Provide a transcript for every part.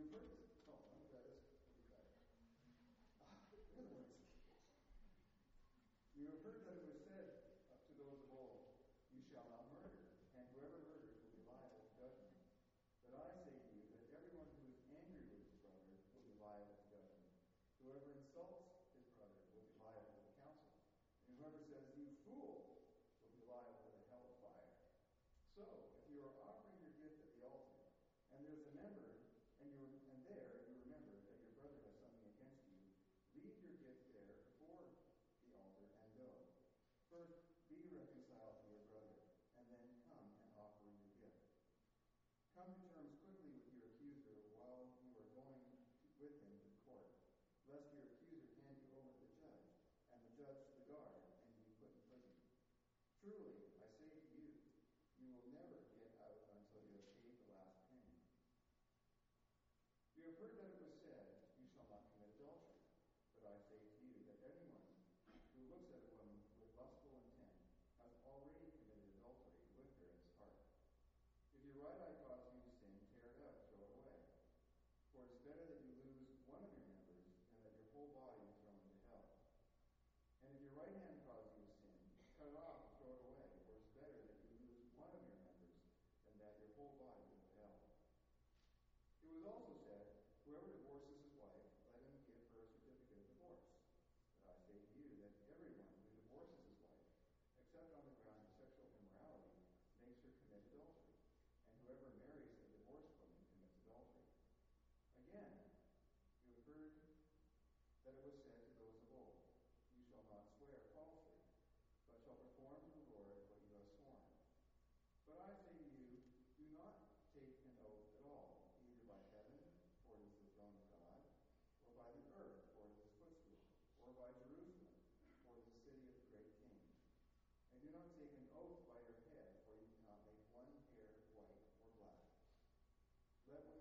You've That way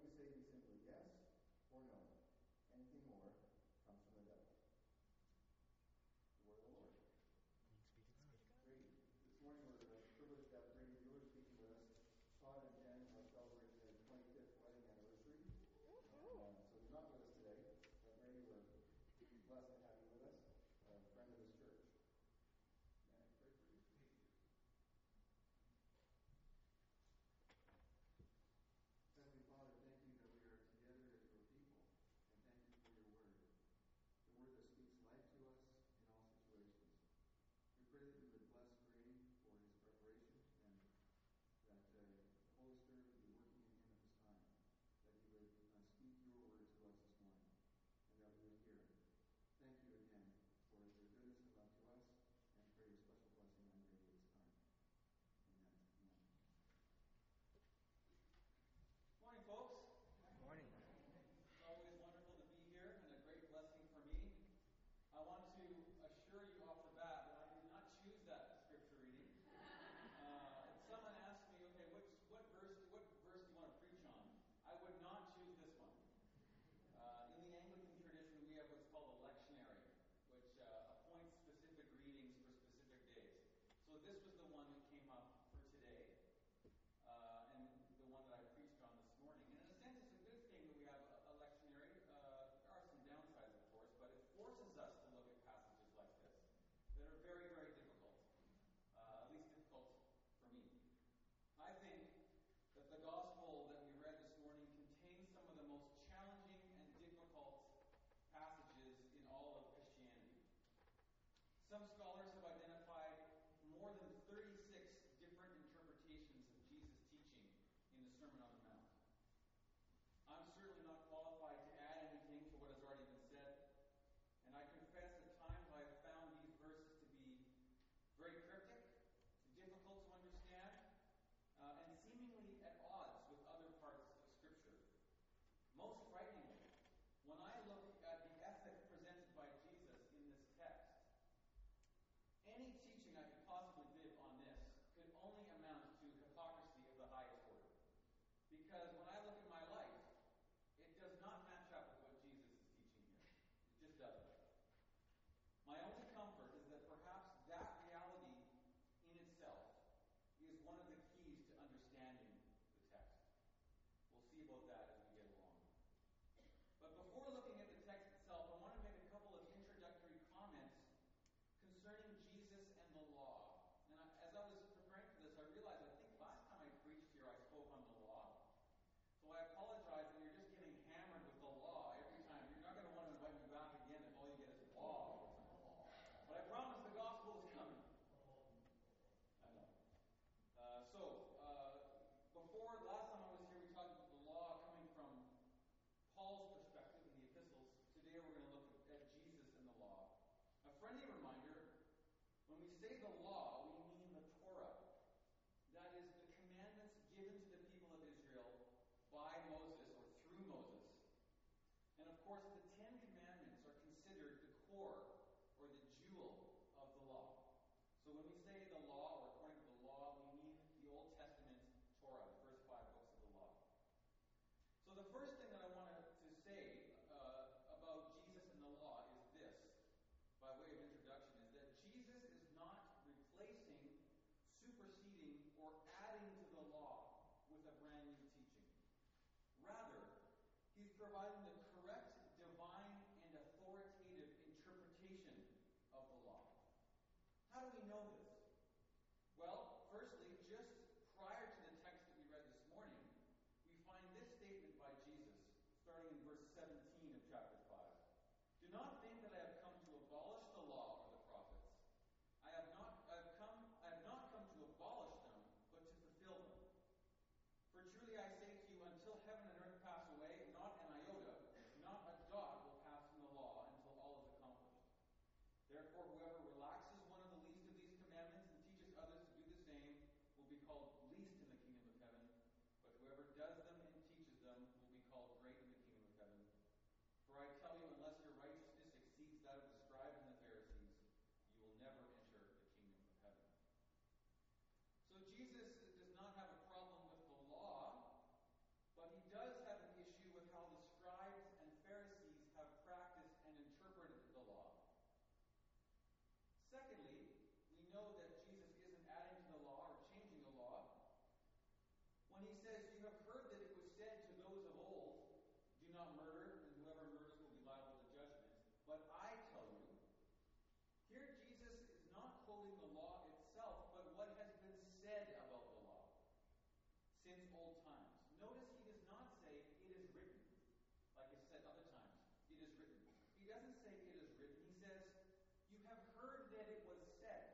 say the doesn't say it is written. He says, You have heard that it was said.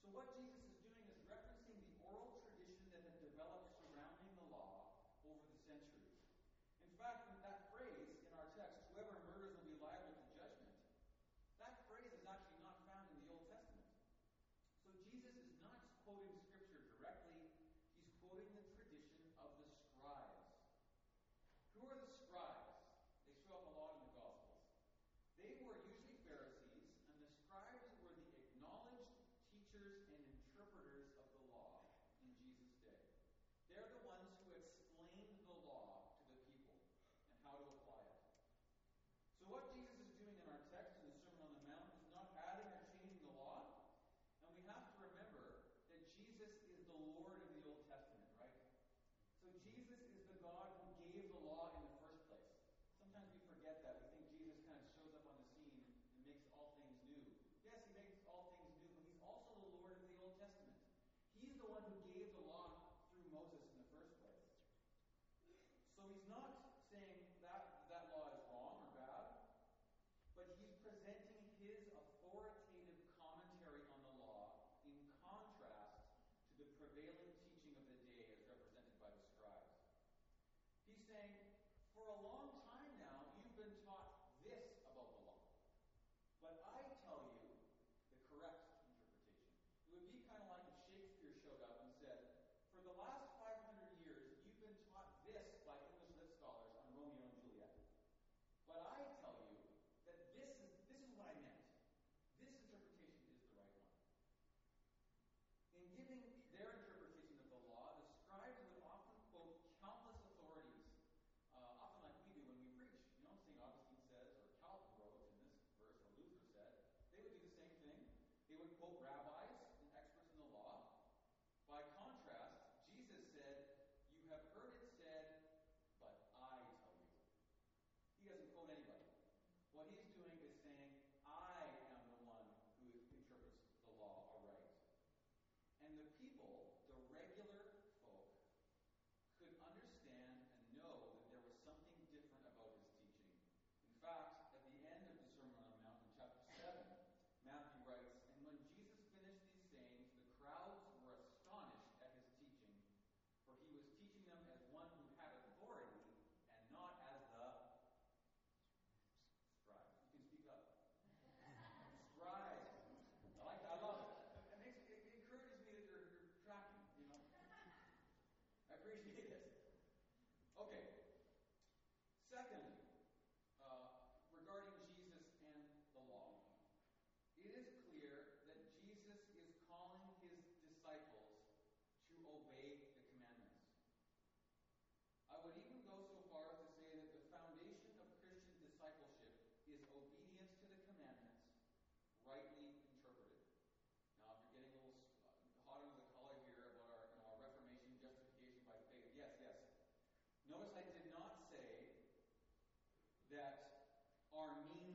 So what Jesus that are mean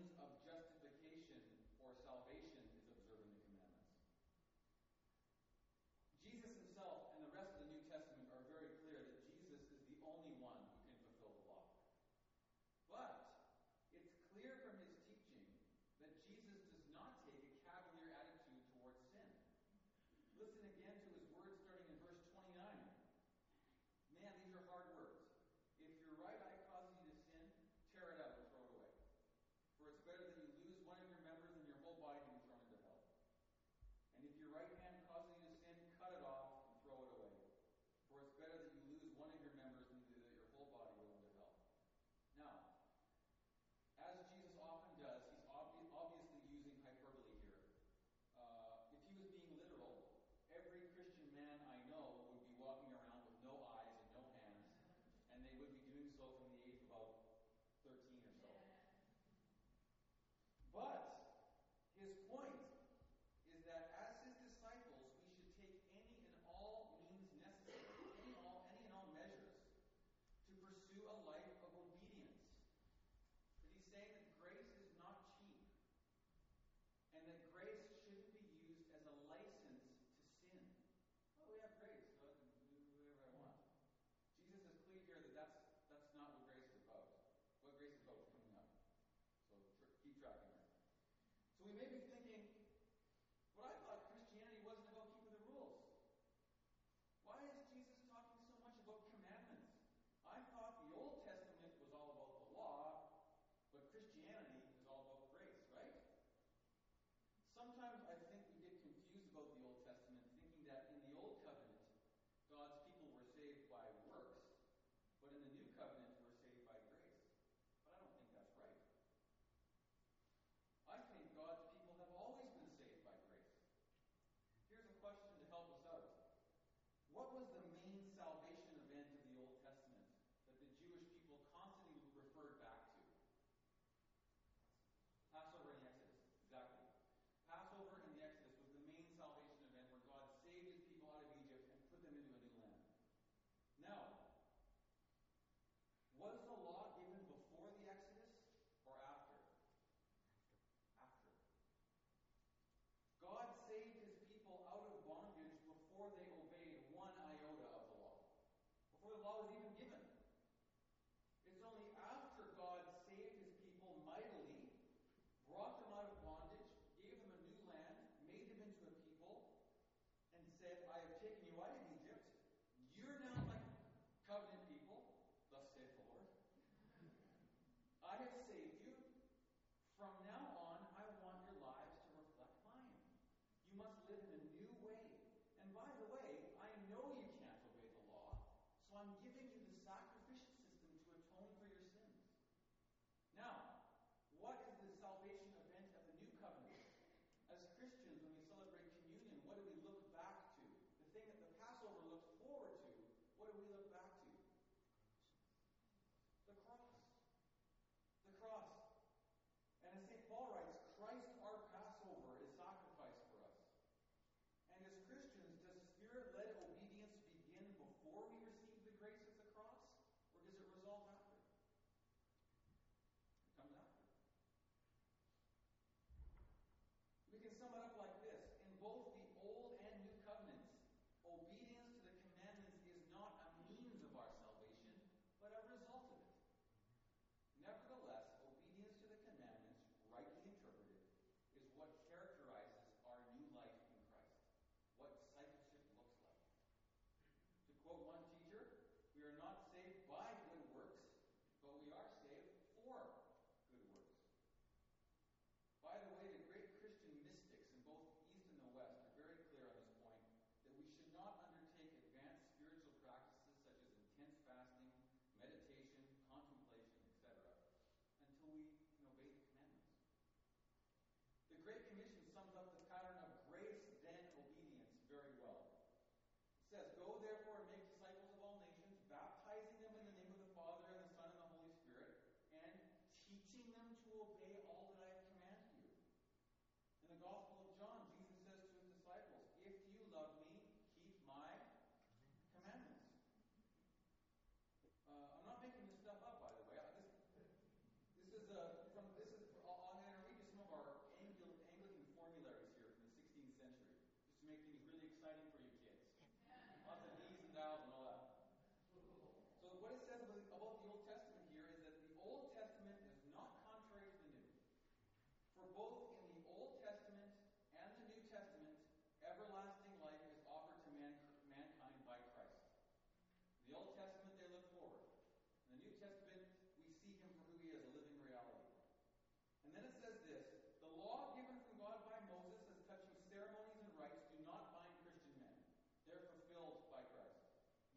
can sum it up like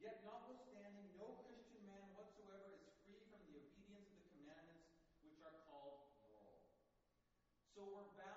Yet, notwithstanding, no Christian man whatsoever is free from the obedience of the commandments which are called moral. So we're bound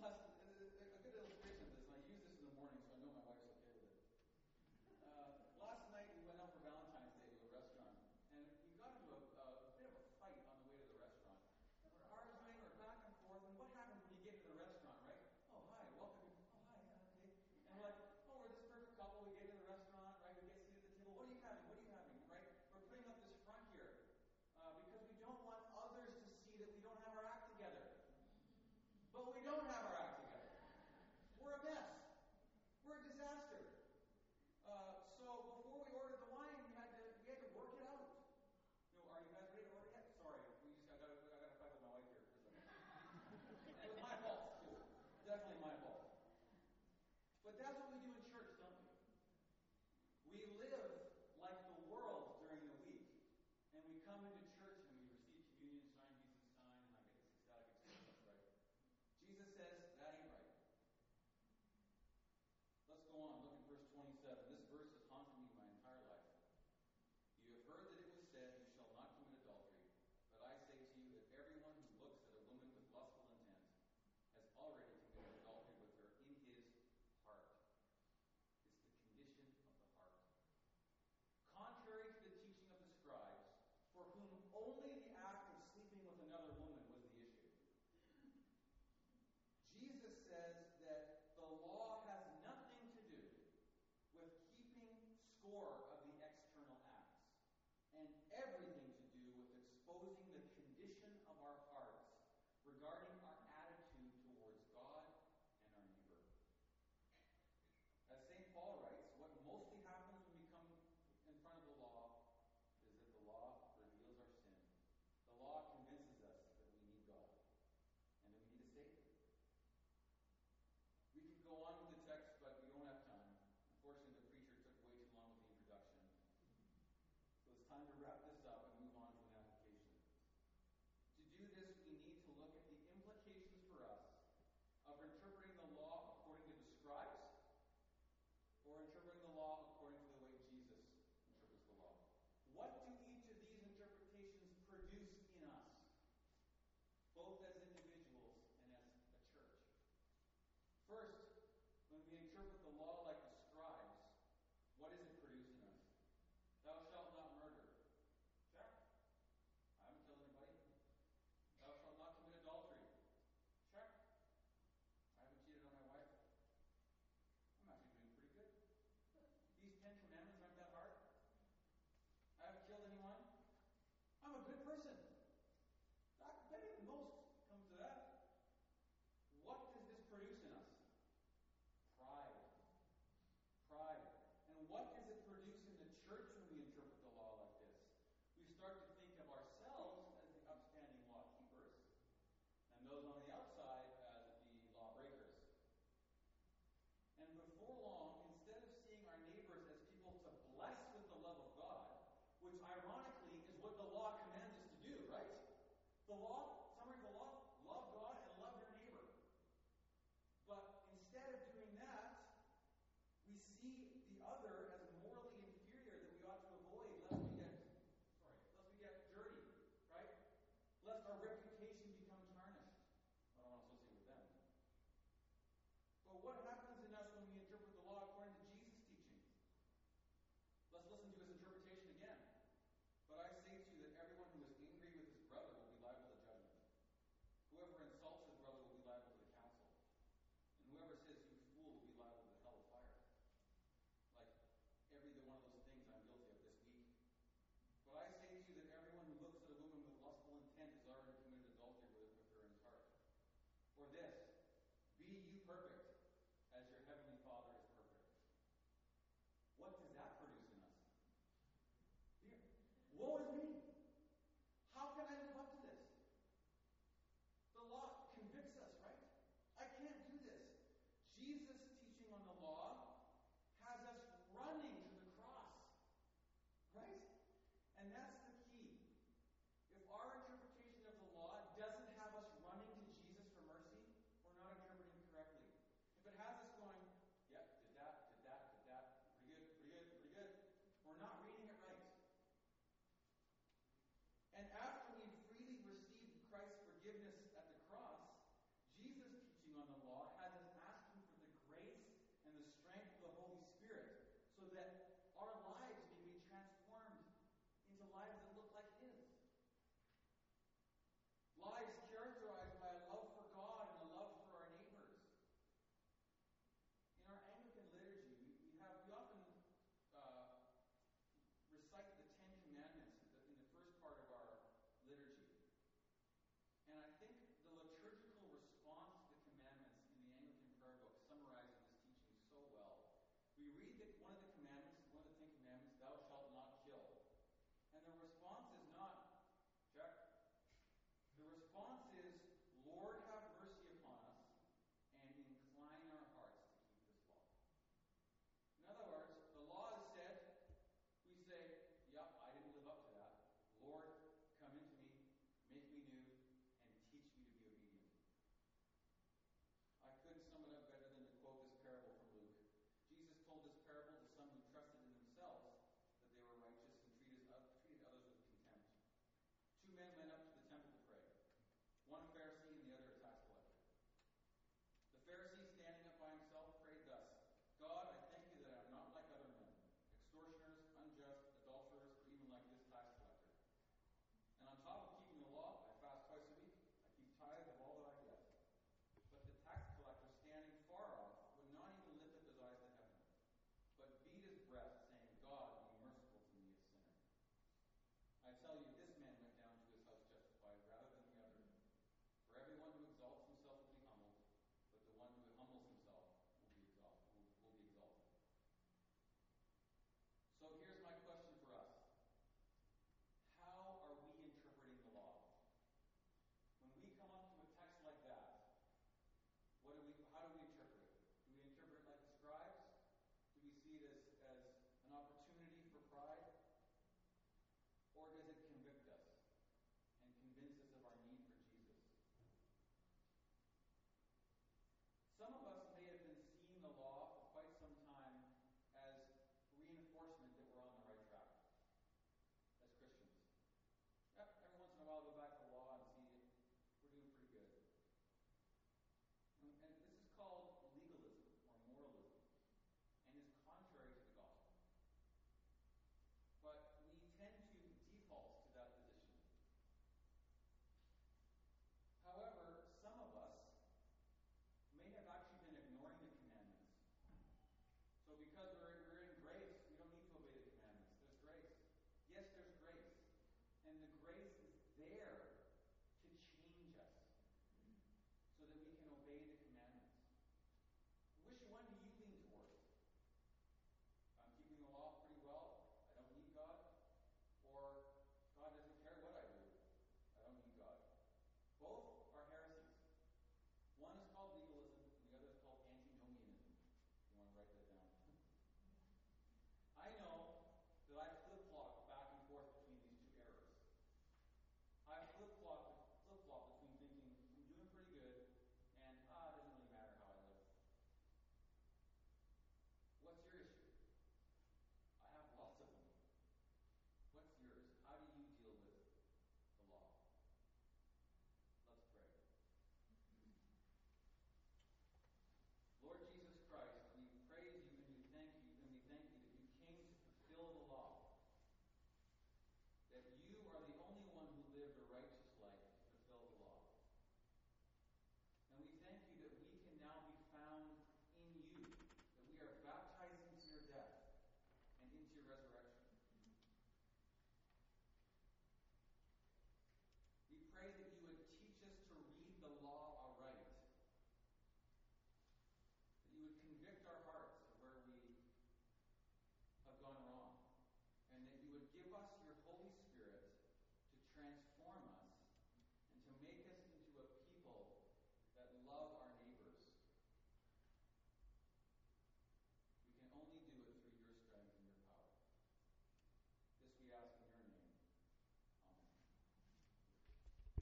last